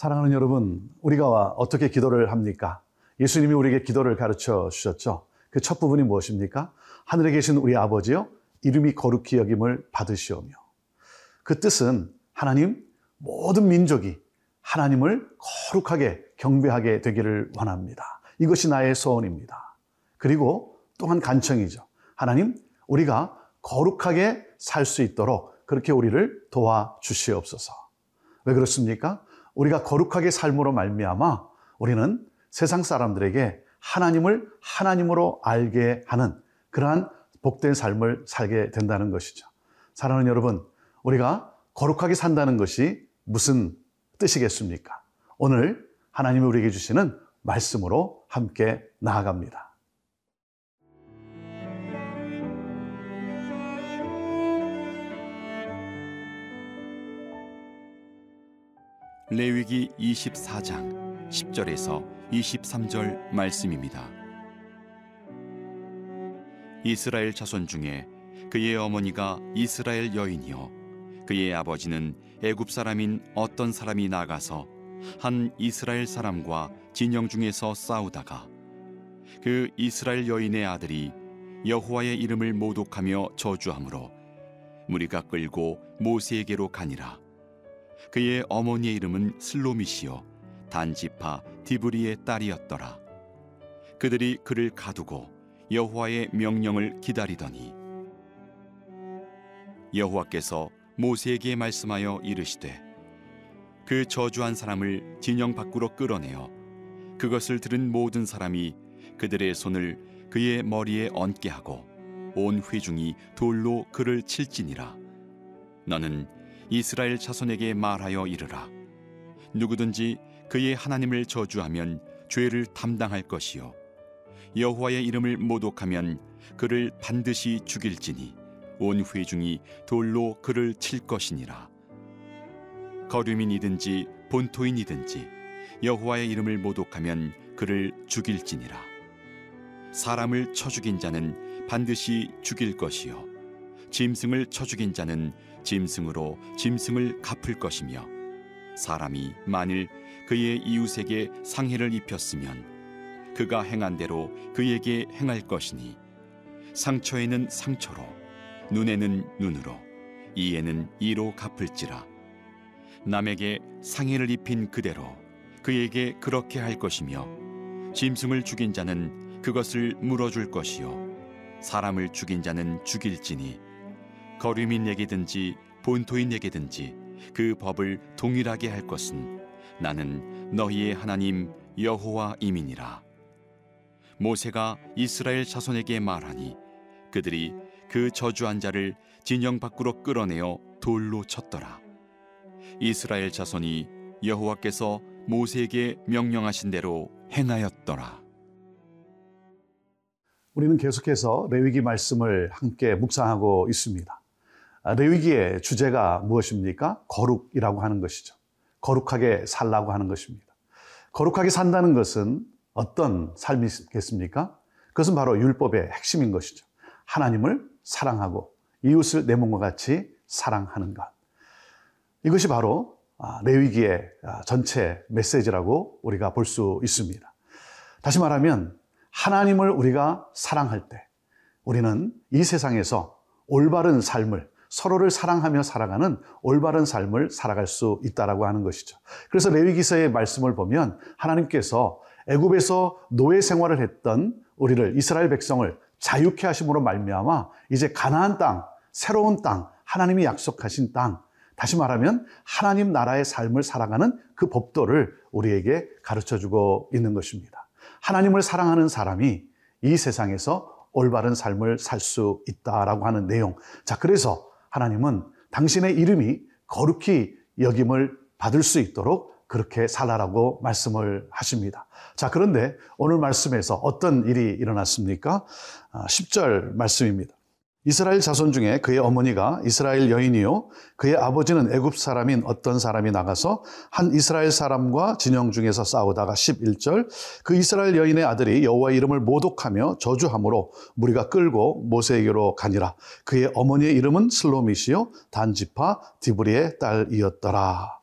사랑하는 여러분, 우리가 어떻게 기도를 합니까? 예수님이 우리에게 기도를 가르쳐 주셨죠. 그 첫 부분이 무엇입니까? 하늘에 계신 우리 아버지요, 이름이 거룩히 여김을 받으시오며. 그 뜻은 하나님 모든 민족이 하나님을 거룩하게 경배하게 되기를 원합니다. 이것이 나의 소원입니다. 그리고 또한 간청이죠. 하나님, 우리가 거룩하게 살 수 있도록 그렇게 우리를 도와 주시옵소서. 왜 그렇습니까? 우리가 거룩하게 삶으로 말미암아 우리는 세상 사람들에게 하나님을 하나님으로 알게 하는 그러한 복된 삶을 살게 된다는 것이죠. 사랑하는 여러분, 우리가 거룩하게 산다는 것이 무슨 뜻이겠습니까? 오늘 하나님이 우리에게 주시는 말씀으로 함께 나아갑니다. 레위기 24장 10절에서 23절 말씀입니다. 이스라엘 자손 중에 그의 어머니가 이스라엘 여인이요 그의 아버지는 애굽 사람인 어떤 사람이 나가서 한 이스라엘 사람과 진영 중에서 싸우다가 그 이스라엘 여인의 아들이 여호와의 이름을 모독하며 저주함으로 무리가 끌고 모세에게로 가니라 그의 어머니의 이름은 슬로미시요 단지파 디브리의 딸이었더라. 그들이 그를 가두고 여호와의 명령을 기다리더니 여호와께서 모세에게 말씀하여 이르시되 그 저주한 사람을 진영 밖으로 끌어내어 그것을 들은 모든 사람이 그들의 손을 그의 머리에 얹게 하고 온 회중이 돌로 그를 칠지니라. 너는 이스라엘 자손에게 말하여 이르라. 누구든지 그의 하나님을 저주하면 죄를 담당할 것이요. 여호와의 이름을 모독하면 그를 반드시 죽일지니 온 회중이 돌로 그를 칠 것이니라. 거류민이든지 본토인이든지 여호와의 이름을 모독하면 그를 죽일지니라. 사람을 쳐 죽인 자는 반드시 죽일 것이요 짐승을 쳐 죽인 자는 짐승으로 짐승을 갚을 것이며 사람이 만일 그의 이웃에게 상해를 입혔으면 그가 행한 대로 그에게 행할 것이니 상처에는 상처로 눈에는 눈으로 이에는 이로 갚을지라. 남에게 상해를 입힌 그대로 그에게 그렇게 할 것이며 짐승을 죽인 자는 그것을 물어줄 것이요 사람을 죽인 자는 죽일지니 거류민에게든지 본토인에게든지 그 법을 동일하게 할 것은 나는 너희의 하나님 여호와임이니라. 모세가 이스라엘 자손에게 말하니 그들이 그 저주한 자를 진영 밖으로 끌어내어 돌로 쳤더라. 이스라엘 자손이 여호와께서 모세에게 명령하신 대로 행하였더라. 우리는 계속해서 레위기 말씀을 함께 묵상하고 있습니다. 아, 레위기의 주제가 무엇입니까? 거룩이라고 하는 것이죠. 거룩하게 살라고 하는 것입니다. 거룩하게 산다는 것은 어떤 삶이겠습니까? 그것은 바로 율법의 핵심인 것이죠. 하나님을 사랑하고 이웃을 내 몸과 같이 사랑하는 것. 이것이 바로 아, 레위기의 아, 전체 메시지라고 우리가 볼 수 있습니다. 다시 말하면 하나님을 우리가 사랑할 때 우리는 이 세상에서 올바른 삶을 서로를 사랑하며 살아가는 올바른 삶을 살아갈 수 있다라고 하는 것이죠. 그래서 레위기서의 말씀을 보면 하나님께서 애굽에서 노예 생활을 했던 우리를 이스라엘 백성을 자유케 하심으로 말미암아 이제 가나안 땅, 새로운 땅, 하나님이 약속하신 땅, 다시 말하면 하나님 나라의 삶을 살아가는 그 법도를 우리에게 가르쳐 주고 있는 것입니다. 하나님을 사랑하는 사람이 이 세상에서 올바른 삶을 살 수 있다라고 하는 내용. 자, 그래서 하나님은 당신의 이름이 거룩히 여김을 받을 수 있도록 그렇게 살아라고 말씀을 하십니다. 자, 그런데 오늘 말씀에서 어떤 일이 일어났습니까? 10절 아, 말씀입니다. 이스라엘 자손 중에 그의 어머니가 이스라엘 여인이요 그의 아버지는 애굽 사람인 어떤 사람이 나가서 한 이스라엘 사람과 진영 중에서 싸우다가 11절 그 이스라엘 여인의 아들이 여호와의 이름을 모독하며 저주함으로 무리가 끌고 모세에게로 가니라. 그의 어머니의 이름은 슬로미시요 단지파 디브리의 딸이었더라.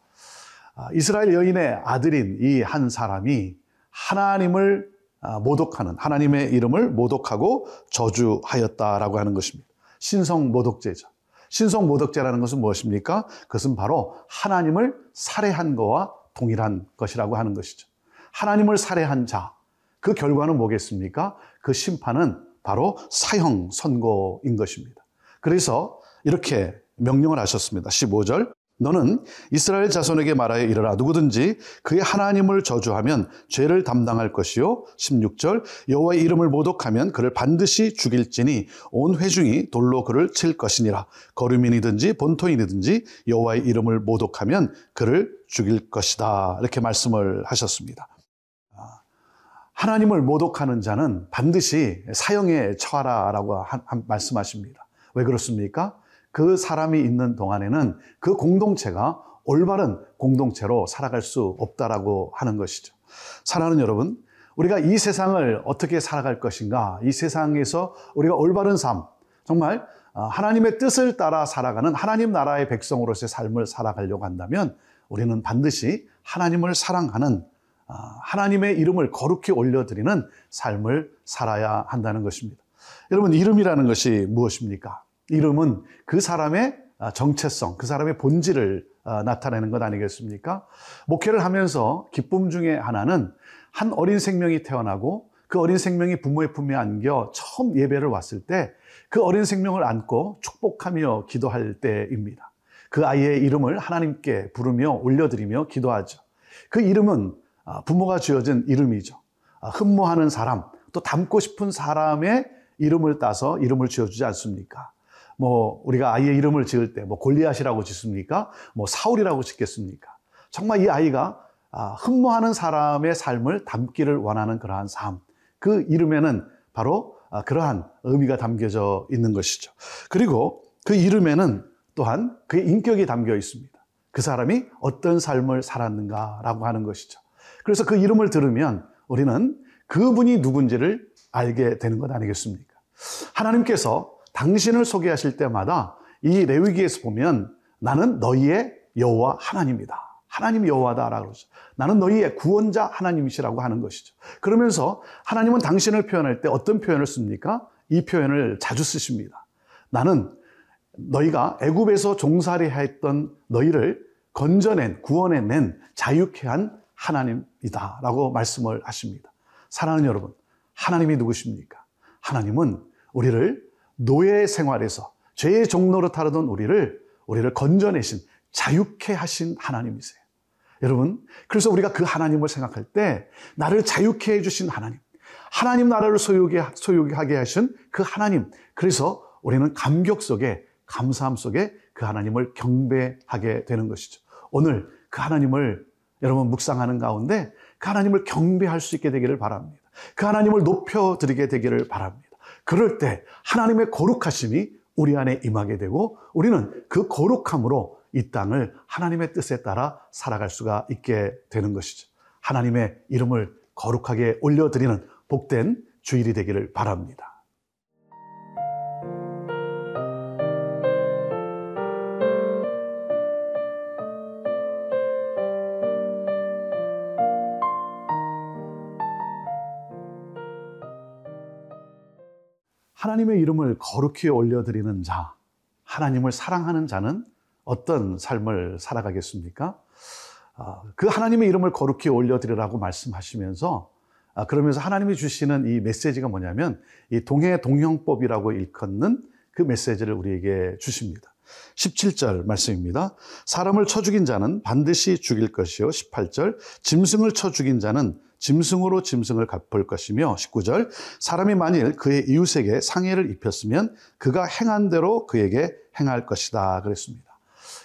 아, 이스라엘 여인의 아들인 이 한 사람이 하나님을 아, 모독하는 하나님의 이름을 모독하고 저주하였다라고 하는 것입니다. 신성 모독죄죠. 신성 모독죄라는 것은 무엇입니까? 그것은 바로 하나님을 살해한 것과 동일한 것이라고 하는 것이죠. 하나님을 살해한 자, 그 결과는 뭐겠습니까? 그 심판은 바로 사형 선고인 것입니다. 그래서 이렇게 명령을 하셨습니다. 15절. 너는 이스라엘 자손에게 말하여 이르라 누구든지 그의 하나님을 저주하면 죄를 담당할 것이요 16절 여호와의 이름을 모독하면 그를 반드시 죽일지니 온 회중이 돌로 그를 칠 것이니라 거류민이든지 본토인이든지 여호와의 이름을 모독하면 그를 죽일 것이다 이렇게 말씀을 하셨습니다. 아, 하나님을 모독하는 자는 반드시 사형에 처하라라고 말씀하십니다. 왜 그렇습니까? 그 사람이 있는 동안에는 그 공동체가 올바른 공동체로 살아갈 수 없다라고 하는 것이죠. 사랑하는 여러분, 우리가 이 세상을 어떻게 살아갈 것인가, 이 세상에서 우리가 올바른 삶, 정말 어, 하나님의 뜻을 따라 살아가는 하나님 나라의 백성으로서의 삶을 살아가려고 한다면 우리는 반드시 하나님을 사랑하는 어, 하나님의 이름을 거룩히 올려드리는 삶을 살아야 한다는 것입니다. 여러분, 이름이라는 것이 무엇입니까? 이름은 그 사람의 아, 정체성, 그 사람의 본질을 아, 나타내는 것 아니겠습니까? 목회를 하면서 기쁨 중에 하나는 한 어린 생명이 태어나고 그 어린 생명이 부모의 품에 안겨 처음 예배를 왔을 때 그 어린 생명을 안고 축복하며 기도할 때입니다. 그 아이의 이름을 하나님께 부르며 올려드리며 기도하죠. 그 이름은 아, 부모가 지어진 이름이죠. 흠모하는 사람, 또 닮고 싶은 사람의 이름을 따서 이름을 지어주지 않습니까? 뭐 우리가 아이의 이름을 지을 때 뭐 골리앗이라고 짓습니까? 뭐 사울이라고 짓겠습니까? 정말 이 아이가 아, 흠모하는 사람의 삶을 담기를 원하는 그러한 삶. 그 이름에는 바로 아, 그러한 의미가 담겨져 있는 것이죠. 그리고 그 이름에는 또한 그의 인격이 담겨 있습니다. 그 사람이 어떤 삶을 살았는가라고 하는 것이죠. 그래서 그 이름을 들으면 우리는 그분이 누군지를 알게 되는 것 아니겠습니까? 하나님께서 당신을 소개하실 때마다 이 레위기에서 보면 나는 너희의 여호와 하나님이다. 하나님 여호와다라고 그러죠. 나는 너희의 구원자 하나님이시라고 하는 것이죠. 그러면서 하나님은 당신을 표현할 때 어떤 표현을 씁니까? 이 표현을 자주 쓰십니다. 나는 너희가 애굽에서 종살이 했던 너희를 건져낸 구원해낸 자유케 한 하나님이다라고 말씀을 하십니다. 사랑하는 여러분, 하나님이 누구십니까? 하나님은 우리를 노예 생활에서 죄의 종로로 타르던 우리를 우리를 건져내신 자유케 하신 하나님이세요. 여러분, 그래서 우리가 그 하나님을 생각할 때 나를 자유케 해주신 하나님, 하나님 나라를 소유하게, 소유하게 하신 그 하나님. 그래서 우리는 감격 속에 감사함 속에 그 하나님을 경배하게 되는 것이죠. 오늘 그 하나님을 여러분 묵상하는 가운데 그 하나님을 경배할 수 있게 되기를 바랍니다. 그 하나님을 높여드리게 되기를 바랍니다. 그럴 때 하나님의 거룩하심이 우리 안에 임하게 되고 우리는 그 거룩함으로 이 땅을 하나님의 뜻에 따라 살아갈 수가 있게 되는 것이죠. 하나님의 이름을 거룩하게 올려드리는 복된 주일이 되기를 바랍니다. 하나님의 이름을 거룩히 올려드리는 자, 하나님을 사랑하는 자는 어떤 삶을 살아가겠습니까? 아, 그 하나님의 이름을 거룩히 올려드리라고 말씀하시면서 아, 그러면서 하나님이 주시는 이 메시지가 뭐냐면 이 동해 동형법이라고 일컫는 그 메시지를 우리에게 주십니다. 17절 말씀입니다. 사람을 쳐 죽인 자는 반드시 죽일 것이요. 18절 짐승을 쳐 죽인 자는 짐승으로 짐승을 갚을 것이며 19절 사람이 만일 그의 이웃에게 상해를 입혔으면 그가 행한 대로 그에게 행할 것이다 그랬습니다.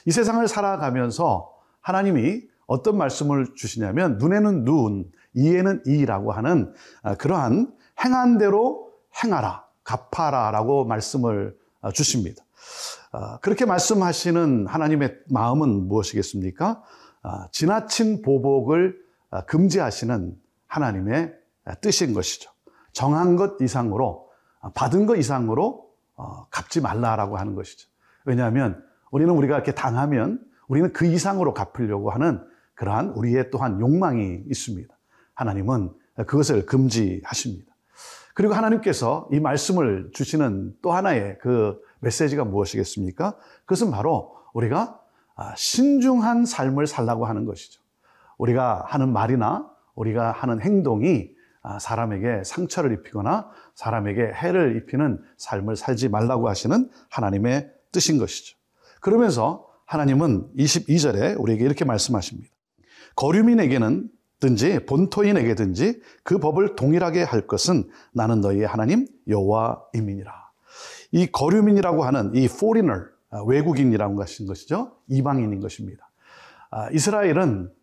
이 세상을 살아가면서 하나님이 어떤 말씀을 주시냐면 눈에는 눈, 이에는 이라고 하는 아, 그러한 행한 대로 행하라, 갚아라라고 말씀을 아, 주십니다. 아, 그렇게 말씀하시는 하나님의 마음은 무엇이겠습니까? 지나친 보복을 금지하시는 하나님의 뜻인 것이죠. 정한 것 이상으로, 받은 것 이상으로 어, 갚지 말라라고 하는 것이죠. 왜냐하면 우리는 우리가 이렇게 당하면 우리는 그 이상으로 갚으려고 하는 그러한 우리의 또한 욕망이 있습니다. 하나님은 그것을 금지하십니다. 그리고 하나님께서 이 말씀을 주시는 또 하나의 그 메시지가 무엇이겠습니까? 그것은 바로 우리가 아, 신중한 삶을 살라고 하는 것이죠. 우리가 하는 말이나 우리가 하는 행동이 아, 사람에게 상처를 입히거나 사람에게 해를 입히는 삶을 살지 말라고 하시는 하나님의 뜻인 것이죠. 그러면서 하나님은 22절에 우리에게 이렇게 말씀하십니다. 거류민에게는 든지 본토인에게든지 그 법을 동일하게 할 것은 나는 너희의 하나님 여호와임이니라. 이 거류민이라고 하는 이 foreigner 아, 외국인이라고 하신 것이죠. 이방인인 것입니다. 아, 이스라엘은 아,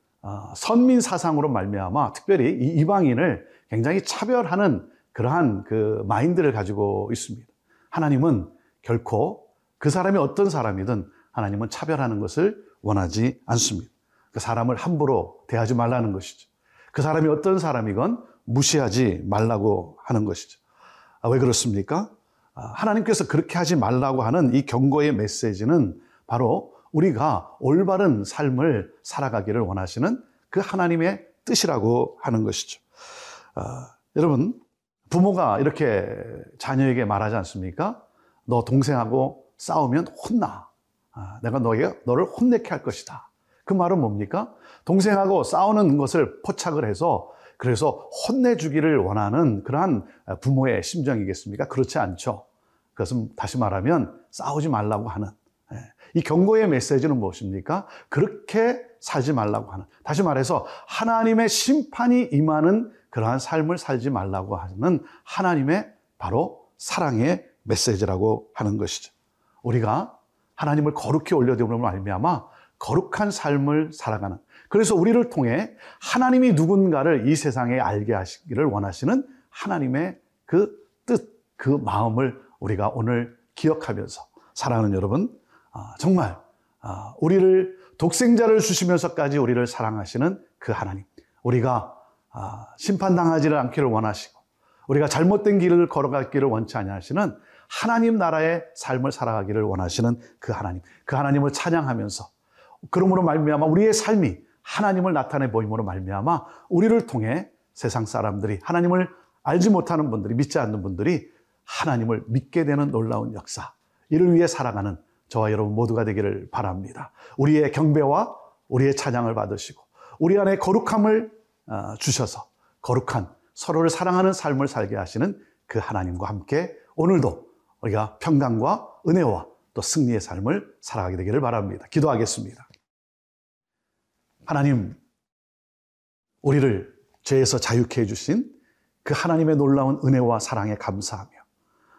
선민 사상으로 말미암아 특별히 이 이방인을 굉장히 차별하는 그러한 그 마인드를 가지고 있습니다. 하나님은 결코 그 사람이 어떤 사람이든 하나님은 차별하는 것을 원하지 않습니다. 그 사람을 함부로 대하지 말라는 것이죠. 그 사람이 어떤 사람이건 무시하지 말라고 하는 것이죠. 아, 왜 그렇습니까? 아, 하나님께서 그렇게 하지 말라고 하는 이 경고의 메시지는 바로 우리가 올바른 삶을 살아가기를 원하시는 그 하나님의 뜻이라고 하는 것이죠. 아, 여러분, 부모가 이렇게 자녀에게 말하지 않습니까? 너 동생하고 싸우면 혼나. 아, 내가 너에게 너를 혼내게 할 것이다. 그 말은 뭡니까? 동생하고 싸우는 것을 포착을 해서 그래서 혼내주기를 원하는 그러한 부모의 심정이겠습니까? 그렇지 않죠. 그것은 다시 말하면 싸우지 말라고 하는 예. 이 경고의 메시지는 무엇입니까? 그렇게 살지 말라고 하는 다시 말해서 하나님의 심판이 임하는 그러한 삶을 살지 말라고 하는 하나님의 바로 사랑의 메시지라고 하는 것이죠. 우리가 하나님을 거룩히 올려드림으로 말미암아 거룩한 삶을 살아가는 그래서 우리를 통해 하나님이 누군가를 이 세상에 알게 하시기를 원하시는 하나님의 그 뜻, 그 마음을 우리가 오늘 기억하면서 사랑하는 여러분, 아, 정말 아, 우리를 독생자를 주시면서까지 우리를 사랑하시는 그 하나님, 우리가 아, 심판당하지를 않기를 원하시고 우리가 잘못된 길을 걸어가기를 원치 아니하시는 하나님 나라의 삶을 살아가기를 원하시는 그 하나님, 그 하나님을 찬양하면서 그러므로 말미암아 우리의 삶이 하나님을 나타내 보임으로 말미암아 우리를 통해 세상 사람들이 하나님을 알지 못하는 분들이 믿지 않는 분들이 하나님을 믿게 되는 놀라운 역사, 이를 위해 살아가는 저와 여러분 모두가 되기를 바랍니다. 우리의 경배와 우리의 찬양을 받으시고 우리 안에 거룩함을 어, 주셔서 거룩한 서로를 사랑하는 삶을 살게 하시는 그 하나님과 함께 오늘도 우리가 평강과 은혜와 또 승리의 삶을 살아가게 되기를 바랍니다. 기도하겠습니다. 하나님, 우리를 죄에서 자유케 해주신 그 하나님의 놀라운 은혜와 사랑에 감사하며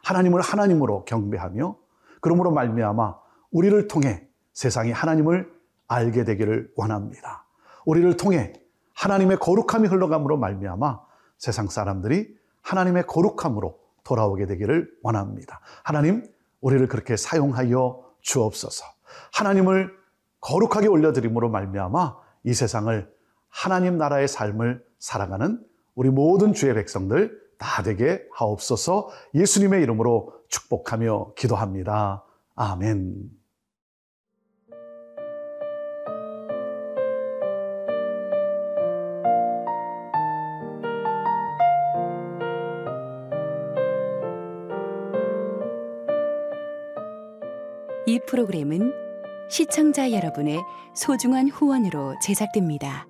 하나님을 하나님으로 경배하며 그러므로 말미암아 우리를 통해 세상이 하나님을 알게 되기를 원합니다. 우리를 통해 하나님의 거룩함이 흘러감으로 말미암아 세상 사람들이 하나님의 거룩함으로 돌아오게 되기를 원합니다. 하나님, 우리를 그렇게 사용하여 주옵소서. 하나님을 거룩하게 올려드림으로 말미암아 이 세상을 하나님 나라의 삶을 살아가는 우리 모든 주의 백성들 다 되게 하옵소서 예수님의 이름으로 축복하며 기도합니다. 아멘. 이 프로그램은 시청자 여러분의 소중한 후원으로 제작됩니다.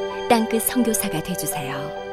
땅끝 선교사가 되주세요.